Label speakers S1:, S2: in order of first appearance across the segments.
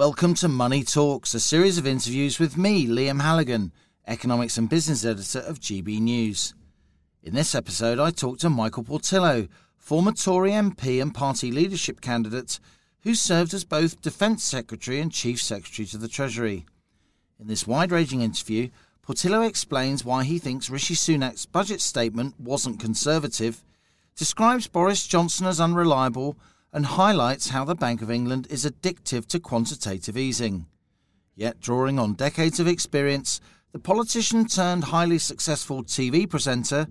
S1: Welcome to Money Talks, a series of interviews with me, Liam Halligan, economics and business editor of GB News. In this episode, I talk to Michael Portillo, former Tory MP and party leadership candidate who served as both Defence Secretary and Chief Secretary to the Treasury. In this wide ranging interview, Portillo explains why he thinks Rishi Sunak's budget statement wasn't conservative, describes Boris Johnson as unreliable, and highlights how the Bank of England is addictive to quantitative easing. Yet, drawing on decades of experience, the politician turned highly successful TV presenter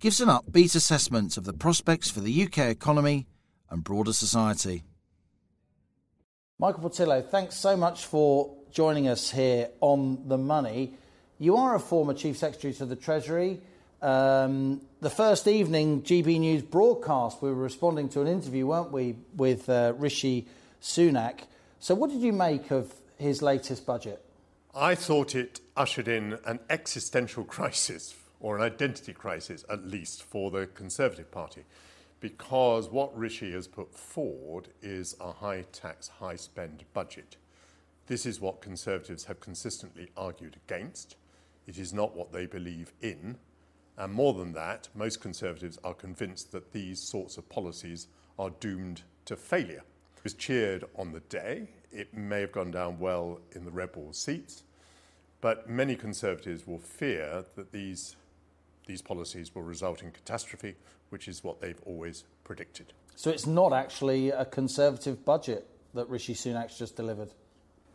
S1: gives an upbeat assessment of the prospects for the UK economy and broader society. Michael Portillo, thanks so much for joining us here on The Money. You are a former Chief Secretary to the Treasury. Um, the first evening GB News broadcast, we were responding to an interview, weren't we, with uh, Rishi Sunak. So, what did you make of his latest budget?
S2: I thought it ushered in an existential crisis, or an identity crisis at least, for the Conservative Party. Because what Rishi has put forward is a high tax, high spend budget. This is what Conservatives have consistently argued against. It is not what they believe in. And more than that, most Conservatives are convinced that these sorts of policies are doomed to failure. It was cheered on the day. It may have gone down well in the rebel seats. But many Conservatives will fear that these, these policies will result in catastrophe, which is what they've always predicted.
S1: So it's not actually a Conservative budget that Rishi Sunak's just delivered?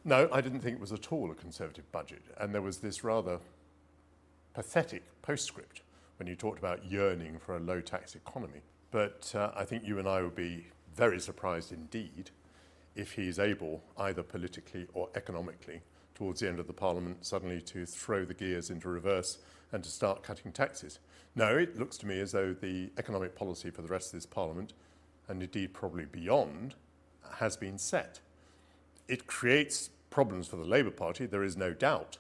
S2: No, I didn't think it was at all a Conservative budget. And there was this rather pathetic postscript when you talked about yearning for a low tax economy. But uh, I think you and I would be very surprised indeed if he is able, either politically or economically, towards the end of the Parliament, suddenly to throw the gears into reverse and to start cutting taxes. No, it looks to me as though the economic policy for the rest of this Parliament, and indeed probably beyond, has been set. It creates problems for the Labour Party, there is no doubt.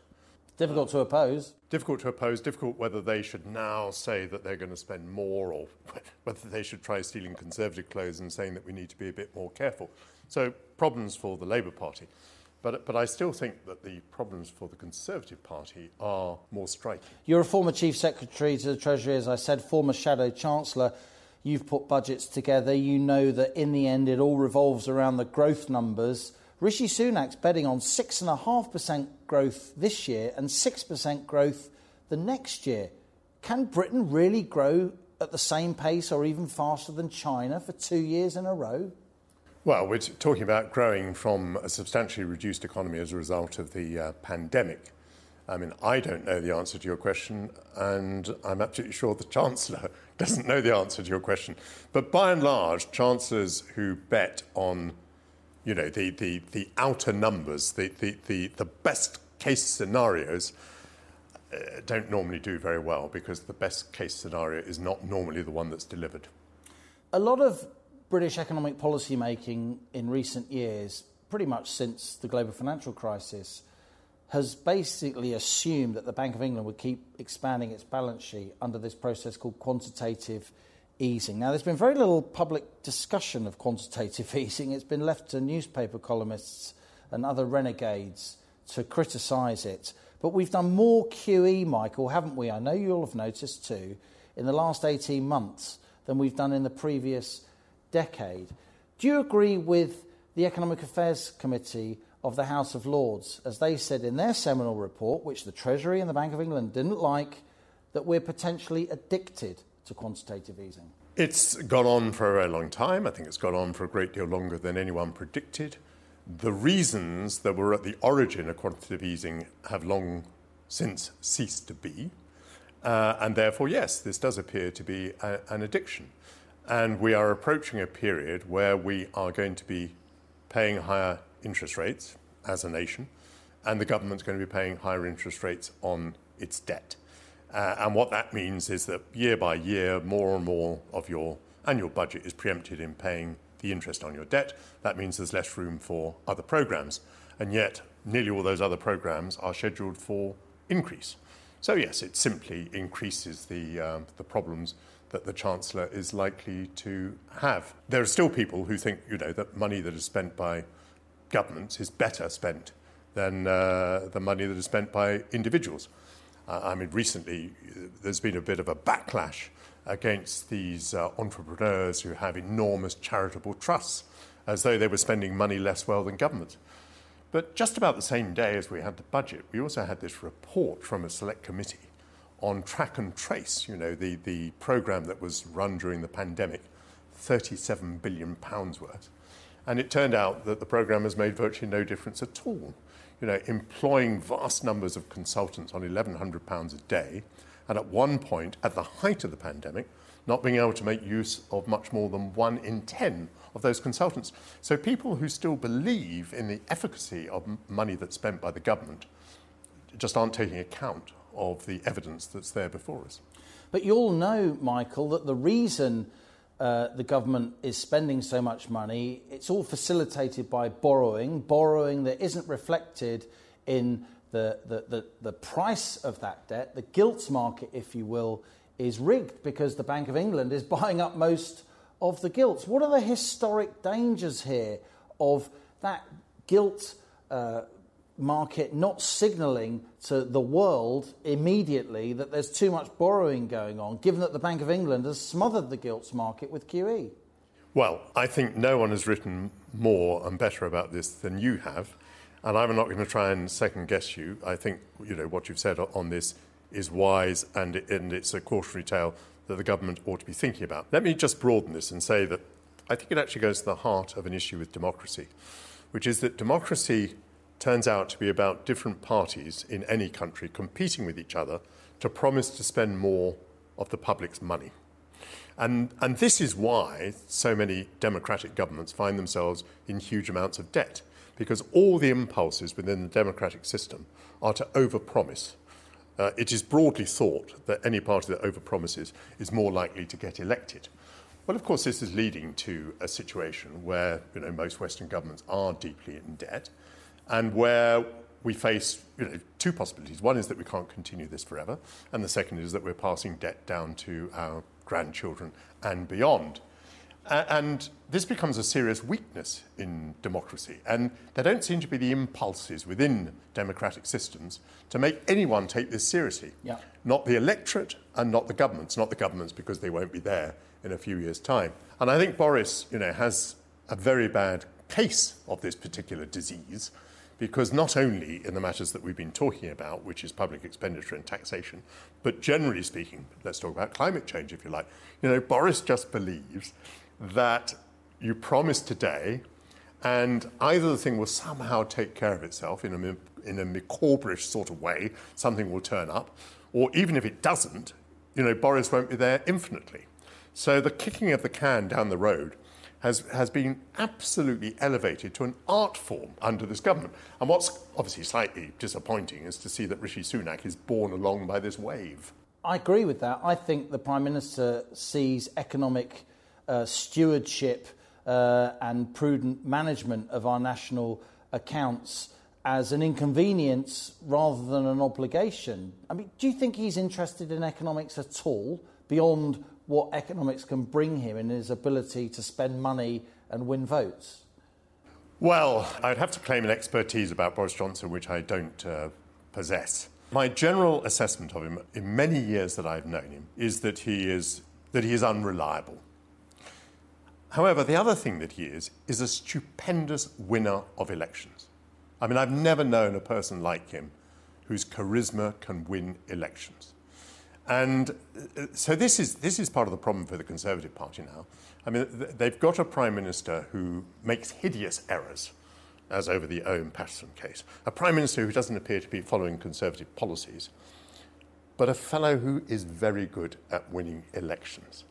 S1: Difficult to oppose.
S2: Difficult to oppose, difficult whether they should now say that they're going to spend more or whether they should try stealing Conservative clothes and saying that we need to be a bit more careful. So, problems for the Labour Party. But, but I still think that the problems for the Conservative Party are more striking.
S1: You're a former Chief Secretary to the Treasury, as I said, former Shadow Chancellor. You've put budgets together. You know that in the end it all revolves around the growth numbers. Rishi Sunak's betting on 6.5% growth this year and 6% growth the next year. Can Britain really grow at the same pace or even faster than China for two years in a row?
S2: Well, we're talking about growing from a substantially reduced economy as a result of the uh, pandemic. I mean, I don't know the answer to your question, and I'm absolutely sure the Chancellor doesn't know the answer to your question. But by and large, chancellors who bet on you know, the, the, the outer numbers, the, the, the, the best case scenarios, uh, don't normally do very well because the best case scenario is not normally the one that's delivered.
S1: A lot of British economic policy making in recent years, pretty much since the global financial crisis, has basically assumed that the Bank of England would keep expanding its balance sheet under this process called quantitative easing. Now, there's been very little public discussion of quantitative easing. It's been left to newspaper columnists and other renegades to criticise it. But we've done more QE, Michael, haven't we? I know you'll have noticed too, in the last 18 months than we've done in the previous decade. Do you agree with the Economic Affairs Committee of the House of Lords, as they said in their seminal report, which the Treasury and the Bank of England didn't like, that we're potentially addicted to quantitative easing?
S2: It's gone on for a very long time. I think it's gone on for a great deal longer than anyone predicted. The reasons that were at the origin of quantitative easing have long since ceased to be. Uh, and therefore, yes, this does appear to be a, an addiction. And we are approaching a period where we are going to be paying higher interest rates as a nation, and the government's going to be paying higher interest rates on its debt. Uh, and what that means is that year by year, more and more of your annual budget is preempted in paying the interest on your debt. That means there's less room for other programs. And yet, nearly all those other programs are scheduled for increase. So, yes, it simply increases the, uh, the problems that the Chancellor is likely to have. There are still people who think, you know, that money that is spent by governments is better spent than uh, the money that is spent by individuals. I mean, recently there's been a bit of a backlash against these uh, entrepreneurs who have enormous charitable trusts, as though they were spending money less well than government. But just about the same day as we had the budget, we also had this report from a select committee on track and trace, you know, the, the program that was run during the pandemic, 37 billion pounds worth. And it turned out that the program has made virtually no difference at all. You know, employing vast numbers of consultants on 1,100 pounds a day, and at one point, at the height of the pandemic, not being able to make use of much more than one in 10 of those consultants. So people who still believe in the efficacy of money that's spent by the government just aren't taking account of the evidence that's there before us.
S1: But you all know, Michael, that the reason uh, the government is spending so much money, it's all facilitated by borrowing, borrowing that isn't reflected in the, the, the, the price of that debt. The gilts market, if you will, is rigged because the Bank of England is buying up most of the gilts. What are the historic dangers here of that gilt uh, market not signalling to the world immediately that there's too much borrowing going on, given that the Bank of England has smothered the gilts market with QE?
S2: Well, I think no one has written more and better about this than you have. And I'm not going to try and second guess you. I think you know what you've said on this is wise and, and it's a cautionary tale that the government ought to be thinking about. Let me just broaden this and say that I think it actually goes to the heart of an issue with democracy, which is that democracy turns out to be about different parties in any country competing with each other to promise to spend more of the public's money. And, and this is why so many democratic governments find themselves in huge amounts of debt, because all the impulses within the democratic system are to overpromise. Uh, it is broadly thought that any party that overpromises is more likely to get elected. Well, of course, this is leading to a situation where you know, most Western governments are deeply in debt and where we face you know, two possibilities. One is that we can't continue this forever, and the second is that we're passing debt down to our grandchildren and beyond. and this becomes a serious weakness in democracy, and there don't seem to be the impulses within democratic systems to make anyone take this seriously.
S1: Yeah.
S2: Not the electorate and not the governments. Not the governments because they won't be there in a few years' time. And I think Boris, you know, has a very bad case of this particular disease because not only in the matters that we've been talking about, which is public expenditure and taxation, but generally speaking, let's talk about climate change if you like. You know, Boris just believes that you promise today and either the thing will somehow take care of itself in a, in a Micawberish sort of way, something will turn up, or even if it doesn't, you know, Boris won't be there infinitely. So the kicking of the can down the road has, has been absolutely elevated to an art form under this government. And what's obviously slightly disappointing is to see that Rishi Sunak is borne along by this wave.
S1: I agree with that. I think the Prime Minister sees economic uh, stewardship uh, and prudent management of our national accounts as an inconvenience rather than an obligation. I mean, do you think he's interested in economics at all beyond what economics can bring him in his ability to spend money and win votes?
S2: Well, I'd have to claim an expertise about Boris Johnson, which I don't uh, possess. My general assessment of him in many years that I've known him is that he is, that he is unreliable. However, the other thing that he is, is a stupendous winner of elections. I mean, I've never known a person like him whose charisma can win elections. And uh, so this is, this is part of the problem for the Conservative Party now. I mean, they've got a Prime Minister who makes hideous errors, as over the Owen Paterson case. A Prime Minister who doesn't appear to be following Conservative policies, but a fellow who is very good at winning elections.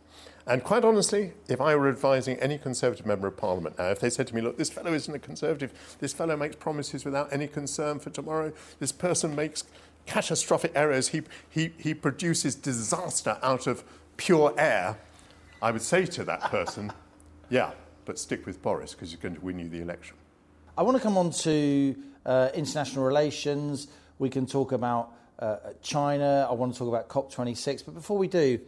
S2: And quite honestly, if I were advising any Conservative member of Parliament now, if they said to me, look, this fellow isn't a Conservative, this fellow makes promises without any concern for tomorrow, this person makes catastrophic errors, he, he, he produces disaster out of pure air, I would say to that person, yeah, but stick with Boris because he's going to win you the election.
S1: I want to come on to uh, international relations. We can talk about uh, China. I want to talk about COP26. But before we do,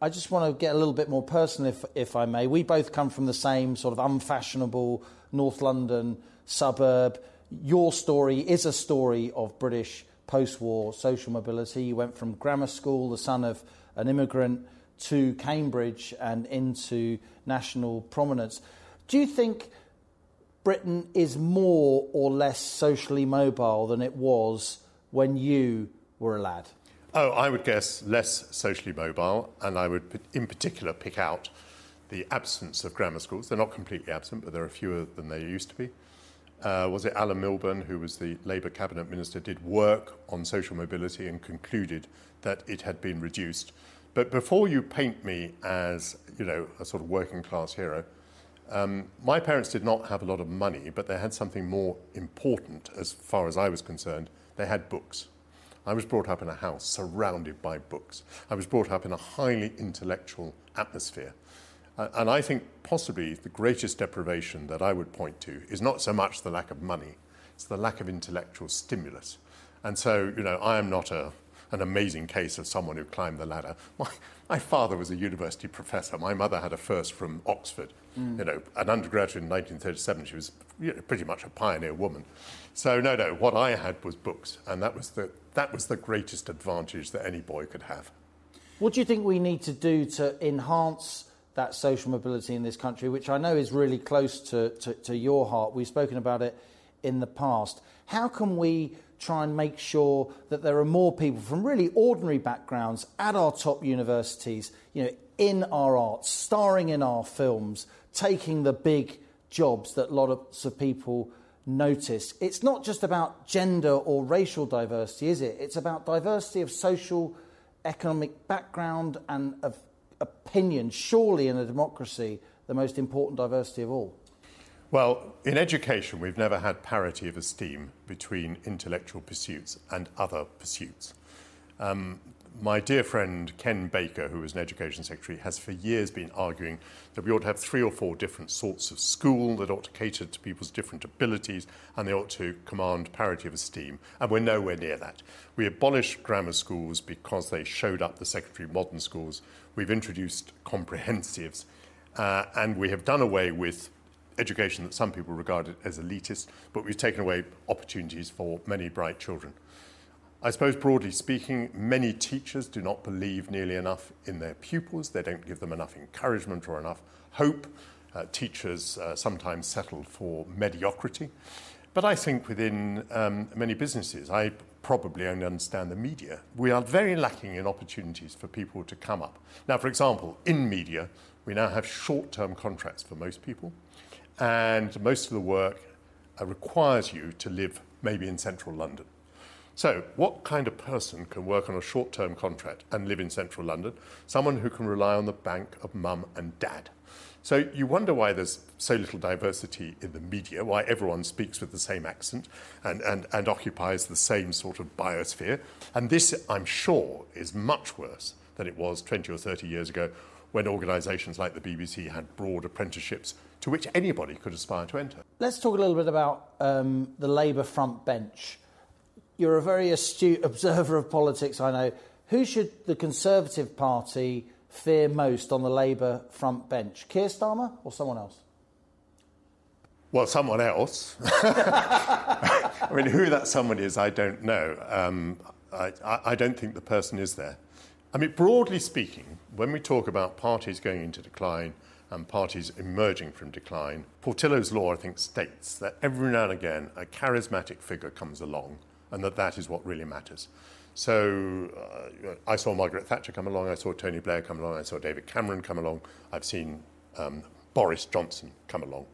S1: I just want to get a little bit more personal, if, if I may. We both come from the same sort of unfashionable North London suburb. Your story is a story of British post war social mobility. You went from grammar school, the son of an immigrant, to Cambridge and into national prominence. Do you think Britain is more or less socially mobile than it was when you were a lad?
S2: Oh, I would guess less socially mobile, and I would, in particular, pick out the absence of grammar schools. They're not completely absent, but there are fewer than they used to be. Uh, was it Alan Milburn, who was the Labour cabinet minister, did work on social mobility and concluded that it had been reduced. But before you paint me as, you know, a sort of working class hero, um, my parents did not have a lot of money, but they had something more important as far as I was concerned. They had books. I was brought up in a house surrounded by books. I was brought up in a highly intellectual atmosphere. And I think possibly the greatest deprivation that I would point to is not so much the lack of money, it's the lack of intellectual stimulus. And so, you know, I am not a, an amazing case of someone who climbed the ladder. My, my father was a university professor. My mother had a first from Oxford. Mm. You know, an undergraduate in 1937. She was you know, pretty much a pioneer woman. So no, no. What I had was books, and that was the that was the greatest advantage that any boy could have.
S1: What do you think we need to do to enhance that social mobility in this country, which I know is really close to, to, to your heart? We've spoken about it in the past. How can we try and make sure that there are more people from really ordinary backgrounds at our top universities, you know, in our arts, starring in our films, taking the big jobs that lots of people notice. It's not just about gender or racial diversity, is it? It's about diversity of social, economic background and of opinion. Surely, in a democracy, the most important diversity of all.
S2: Well, in education, we've never had parity of esteem between intellectual pursuits and other pursuits. Um, my dear friend Ken Baker, who was an education secretary, has for years been arguing that we ought to have three or four different sorts of school that ought to cater to people's different abilities and they ought to command parity of esteem. And we're nowhere near that. We abolished grammar schools because they showed up the secondary modern schools. We've introduced comprehensives. Uh, and we have done away with education that some people regarded as elitist, but we've taken away opportunities for many bright children. I suppose, broadly speaking, many teachers do not believe nearly enough in their pupils. They don't give them enough encouragement or enough hope. Uh, teachers uh, sometimes settle for mediocrity. But I think within um, many businesses, I probably only understand the media. We are very lacking in opportunities for people to come up. Now, for example, in media, we now have short term contracts for most people and most of the work uh, requires you to live maybe in central London. So, what kind of person can work on a short term contract and live in central London? Someone who can rely on the bank of mum and dad. So, you wonder why there's so little diversity in the media, why everyone speaks with the same accent and, and, and occupies the same sort of biosphere. And this, I'm sure, is much worse than it was 20 or 30 years ago when organisations like the BBC had broad apprenticeships to which anybody could aspire to enter.
S1: Let's talk a little bit about um, the Labour front bench. You're a very astute observer of politics, I know. Who should the Conservative Party fear most on the Labour front bench? Keir Starmer or someone else?
S2: Well, someone else. I mean, who that someone is, I don't know. Um, I, I, don't think the person is there. I mean, broadly speaking, when we talk about parties going into decline, and parties emerging from decline. Portillo's law, I think, states that every now and again a charismatic figure comes along and that that is what really matters. So uh, I saw Margaret Thatcher come along, I saw Tony Blair come along, I saw David Cameron come along, I've seen um, Boris Johnson come along.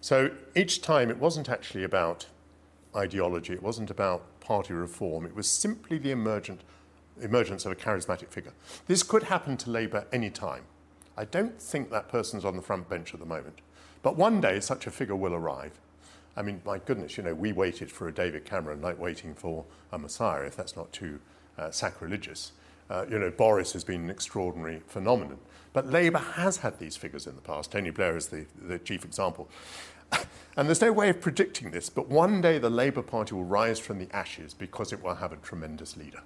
S2: So each time it wasn't actually about ideology, it wasn't about party reform, it was simply the emergent, emergence of a charismatic figure. This could happen to Labour any time. I don't think that person's on the front bench at the moment. But one day such a figure will arrive. I mean, my goodness, you know, we waited for a David Cameron like waiting for a Messiah, if that's not too uh, sacrilegious. Uh, you know, Boris has been an extraordinary phenomenon. But Labour has had these figures in the past. Tony Blair is the, the chief example. and there's no way of predicting this, but one day the Labour Party will rise from the ashes because it will have a tremendous leader.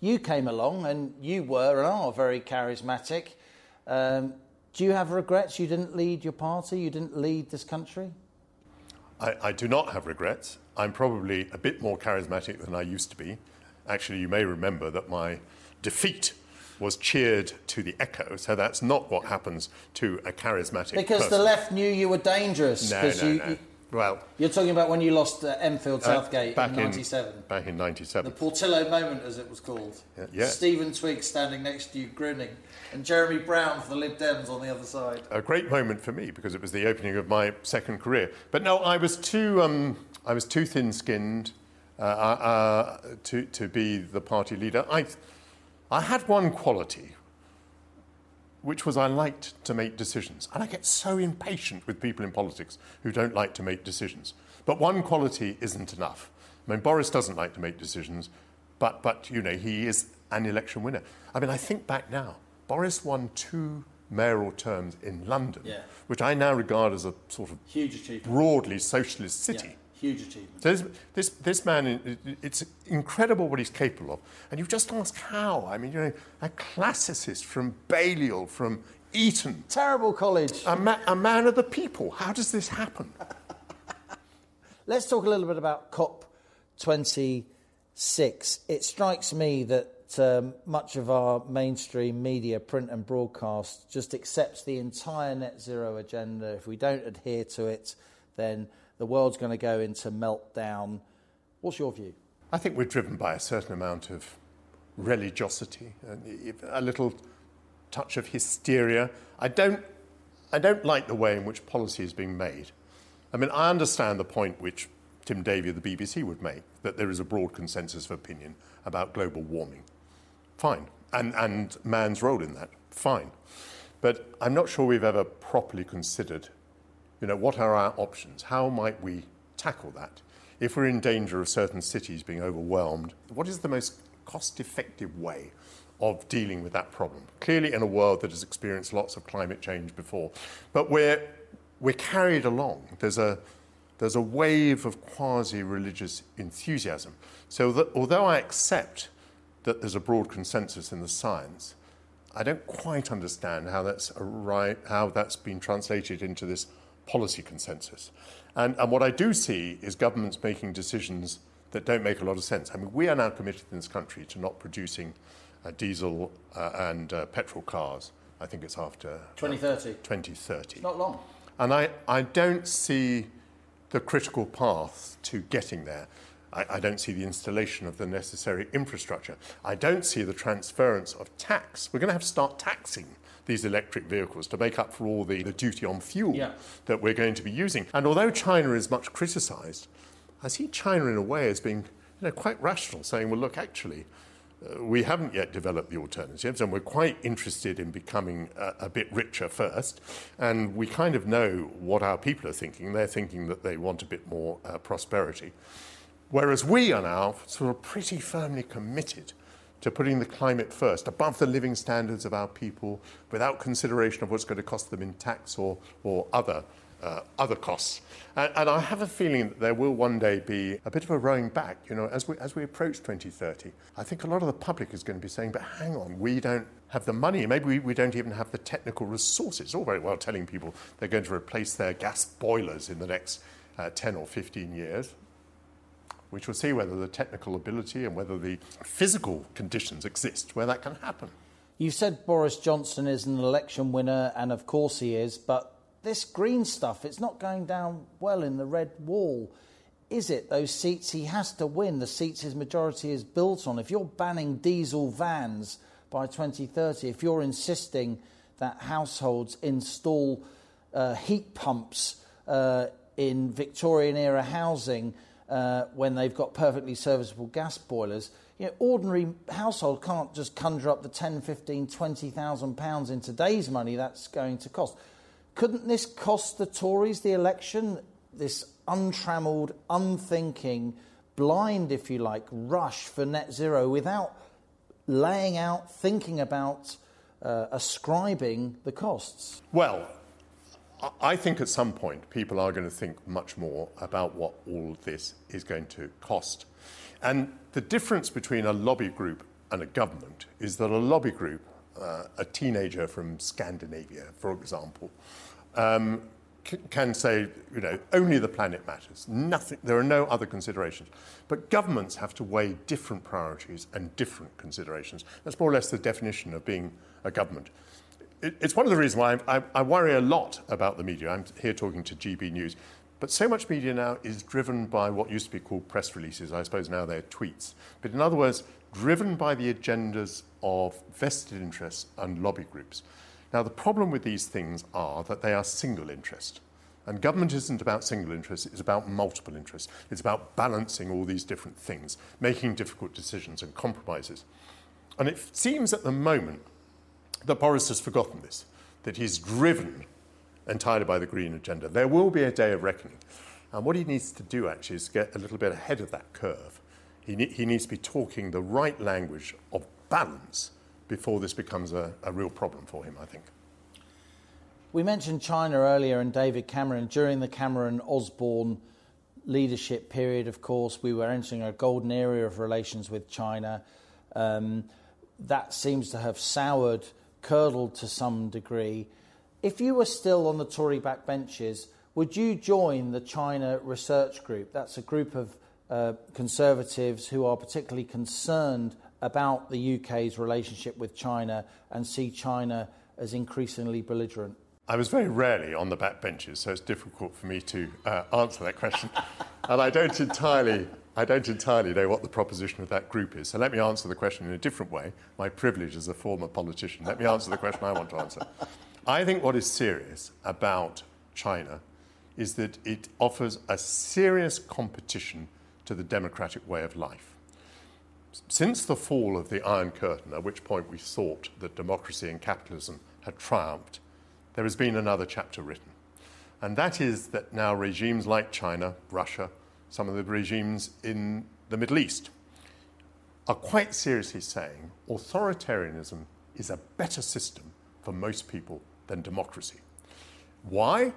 S1: You came along and you were and are very charismatic. Um, do you have regrets you didn't lead your party, you didn't lead this country?
S2: I, I do not have regrets. I'm probably a bit more charismatic than I used to be. Actually, you may remember that my defeat was cheered to the echo. So that's not what happens to a charismatic
S1: Because
S2: person.
S1: the left knew you were dangerous.
S2: No, no,
S1: you,
S2: no.
S1: you-
S2: Well,
S1: you're talking about when you lost uh, Enfield
S2: uh,
S1: Southgate
S2: back
S1: in '97.
S2: back in '97.
S1: The Portillo moment, as it was called.
S2: Yeah, yeah.
S1: Stephen Twigg standing next to you, grinning, and Jeremy Browne for the Lib Dems on the other side.
S2: a great moment for me because it was the opening of my second career. But no, I was too, um, I was too thin-skinned uh, uh, to, to be the party leader. I, I had one quality, which was I liked to make decisions. And I get so impatient with people in politics who don't like to make decisions. But one quality isn't enough. I mean, Boris doesn't like to make decisions, but, but you know, he is an election winner. I mean, I think back now, Boris won two mayoral terms in London,
S1: Yeah.
S2: which I now regard as a sort of
S1: Huge achievement.
S2: broadly socialist city.
S1: Yeah, huge achievement.
S2: So this, this, this man, it- it- it's incredible what he's capable of. And you just ask how. I mean, you know, a classicist from Balliol, from Eton,
S1: Terrible college.
S2: a, ma- a man of the people. How does this happen?
S1: Let's talk a little bit about COP26. It strikes me that um, much of our mainstream media, print and broadcast, just accepts the entire net zero agenda. If we don't adhere to it, then the world's going to go into meltdown. What's your view?
S2: I think we're driven by a certain amount of religiosity, and a little touch of hysteria. I don't, I don't like the way in which policy is being made. I mean, I understand the point which Tim Davie of the BBC would make that there is a broad consensus of opinion about global warming. Fine. And, and man's role in that. Fine. But I'm not sure we've ever properly considered you know, what are our options? How might we tackle that? If we're in danger of certain cities being overwhelmed, what is the most cost effective way of dealing with that problem? Clearly, in a world that has experienced lots of climate change before, but we're, we're carried along. There's a, there's a wave of quasi religious enthusiasm. So, that, although I accept that there's a broad consensus in the science, I don't quite understand how that's, arri- how that's been translated into this policy consensus. And, and what I do see is governments making decisions that don't make a lot of sense. I mean, we are now committed in this country to not producing uh, diesel uh, and uh, petrol cars. I think it's after
S1: 2030.
S2: 2030.
S1: Not long.
S2: And I, I don't see the critical path to getting there. I, I don't see the installation of the necessary infrastructure. I don't see the transference of tax. We're going to have to start taxing these electric vehicles to make up for all the, the duty on fuel
S1: Yeah.
S2: that we're going to be using. And although China is much criticized, I see China in a way as being you know, quite rational, saying, well, look, actually, uh, we haven't yet developed the alternatives, and we're quite interested in becoming a, a bit richer first. And we kind of know what our people are thinking. They're thinking that they want a bit more uh, prosperity. Whereas we are now sort of pretty firmly committed to putting the climate first, above the living standards of our people, without consideration of what's going to cost them in tax or, or other, uh, other costs. And, and I have a feeling that there will one day be a bit of a rowing back. You know, as we, as we approach 2030, I think a lot of the public is going to be saying, but hang on, we don't have the money. Maybe we, we don't even have the technical resources. It's all very well telling people they're going to replace their gas boilers in the next uh, 10 or 15 years. We shall see whether the technical ability and whether the physical conditions exist where that can happen.
S1: You've said Boris Johnson is an election winner, and of course he is, but this green stuff, it's not going down well in the red wall. Is it those seats he has to win, the seats his majority is built on? If you're banning diesel vans by 2030, if you're insisting that households install uh, heat pumps uh, in Victorian era housing uh, when they've got perfectly serviceable gas boilers, you know, ordinary household can't just conjure up the 10, 15, 20,000 pounds in today's money that's going to cost. Couldn't this cost the Tories the election? This untrammelled, unthinking, blind, if you like, rush for net zero without laying out, thinking about, uh, ascribing the costs.
S2: Well, I- think at some point people are going to think much more about what all this is going to cost. And the difference between a lobby group and a government is that a lobby group, uh, a teenager from Scandinavia, for example, um, can say, you know, only the planet matters. Nothing, there are no other considerations. But governments have to weigh different priorities and different considerations. That's more or less the definition of being a government. It, it's one of the reasons why I, I, I worry a lot about the media. I'm here talking to GB News. But so much media now is driven by what used to be called press releases. I suppose now they're tweets. But in other words, driven by the agendas of vested interests and lobby groups. Now, the problem with these things are that they are single interest. And government isn't about single interest, it's about multiple interests. It's about balancing all these different things, making difficult decisions and compromises. And it seems at the moment that Boris has forgotten this, that he's driven entirely by the green agenda. There will be a day of reckoning. And what he needs to do actually is get a little bit ahead of that curve. He, ne- he needs to be talking the right language of balance before this becomes a, a real problem for him, I think.
S1: We mentioned China earlier and David Cameron. During the Cameron Osborne leadership period, of course, we were entering a golden era of relations with China. Um, that seems to have soured, curdled to some degree. If you were still on the Tory backbenches, would you join the China Research Group? That's a group of uh, conservatives who are particularly concerned about the UK's relationship with China and see China as increasingly belligerent?
S2: I was very rarely on the backbenches, so it's difficult for me to uh, answer that question. and I don't entirely. I don't entirely know what the proposition of that group is. So let me answer the question in a different way. My privilege as a former politician. Let me answer the question I want to answer. I think what is serious about China is that it offers a serious competition to the democratic way of life. Since the fall of the Iron Curtain, at which point we thought that democracy and capitalism had triumphed, there has been another chapter written. And that is that now regimes like China, Russia, some of the regimes in the Middle East are quite seriously saying authoritarianism is a better system for most people than democracy. Why?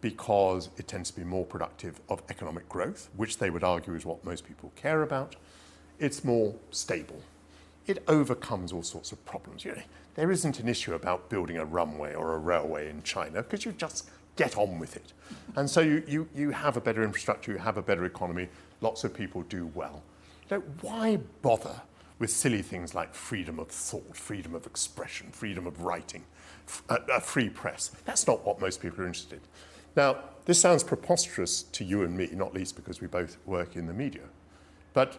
S2: Because it tends to be more productive of economic growth, which they would argue is what most people care about it's more stable. It overcomes all sorts of problems. You know, there isn't an issue about building a runway or a railway in China because you just get on with it. And so you, you, you have a better infrastructure, you have a better economy, lots of people do well. You why bother with silly things like freedom of thought, freedom of expression, freedom of writing, a, a uh, uh, free press? That's not what most people are interested in. Now, this sounds preposterous to you and me, not least because we both work in the media. But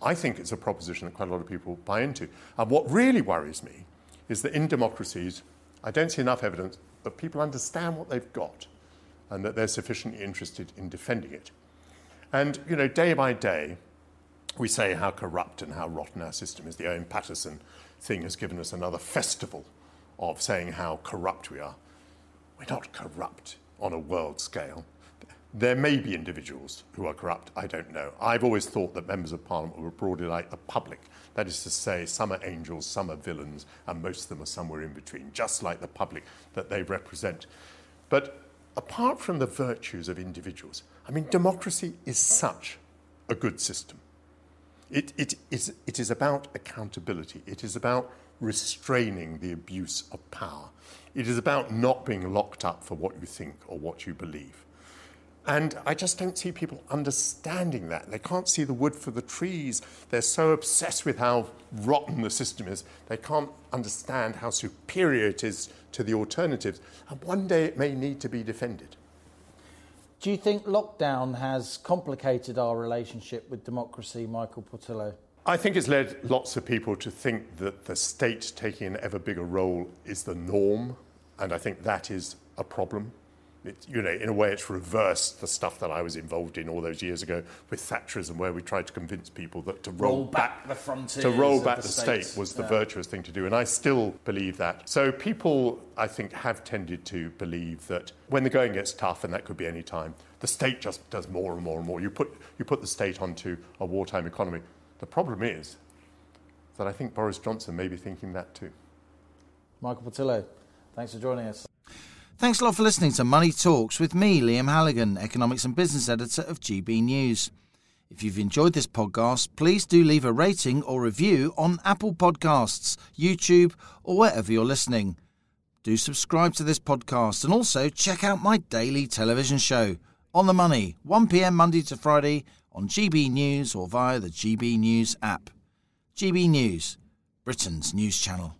S2: I think it's a proposition that quite a lot of people buy into. And what really worries me is that in democracies, I don't see enough evidence that people understand what they've got and that they're sufficiently interested in defending it. And, you know, day by day, we say how corrupt and how rotten our system is. The Owen Paterson thing has given us another festival of saying how corrupt we are. We're not corrupt on a world scale. There may be individuals who are corrupt, I don't know. I've always thought that members of parliament were broadly like the public. That is to say, some are angels, some are villains, and most of them are somewhere in between, just like the public that they represent. But apart from the virtues of individuals, I mean, democracy is such a good system. It, it, is, it is about accountability, it is about restraining the abuse of power, it is about not being locked up for what you think or what you believe. And I just don't see people understanding that. They can't see the wood for the trees. They're so obsessed with how rotten the system is, they can't understand how superior it is to the alternatives. And one day it may need to be defended.
S1: Do you think lockdown has complicated our relationship with democracy, Michael Portillo?
S2: I think it's led lots of people to think that the state taking an ever bigger role is the norm, and I think that is a problem. It, you know, in a way, it's reversed the stuff that I was involved in all those years ago with Thatcherism, where we tried to convince people that to roll,
S1: roll back, back, the frontiers,
S2: to roll back the,
S1: the
S2: state was the yeah. virtuous thing to do, and I still believe that. So people, I think, have tended to believe that when the going gets tough, and that could be any time, the state just does more and more and more. You put you put the state onto a wartime economy. The problem is that I think Boris Johnson may be thinking that too.
S1: Michael Portillo, thanks for joining us. Thanks a lot for listening to Money Talks with me, Liam Halligan, Economics and Business Editor of GB News. If you've enjoyed this podcast, please do leave a rating or review on Apple Podcasts, YouTube, or wherever you're listening. do subscribe to this podcast and also check out my daily television show, On the Money, 1pm Monday to Friday on GB News or via the GB News app. GB News, Britain's news channel.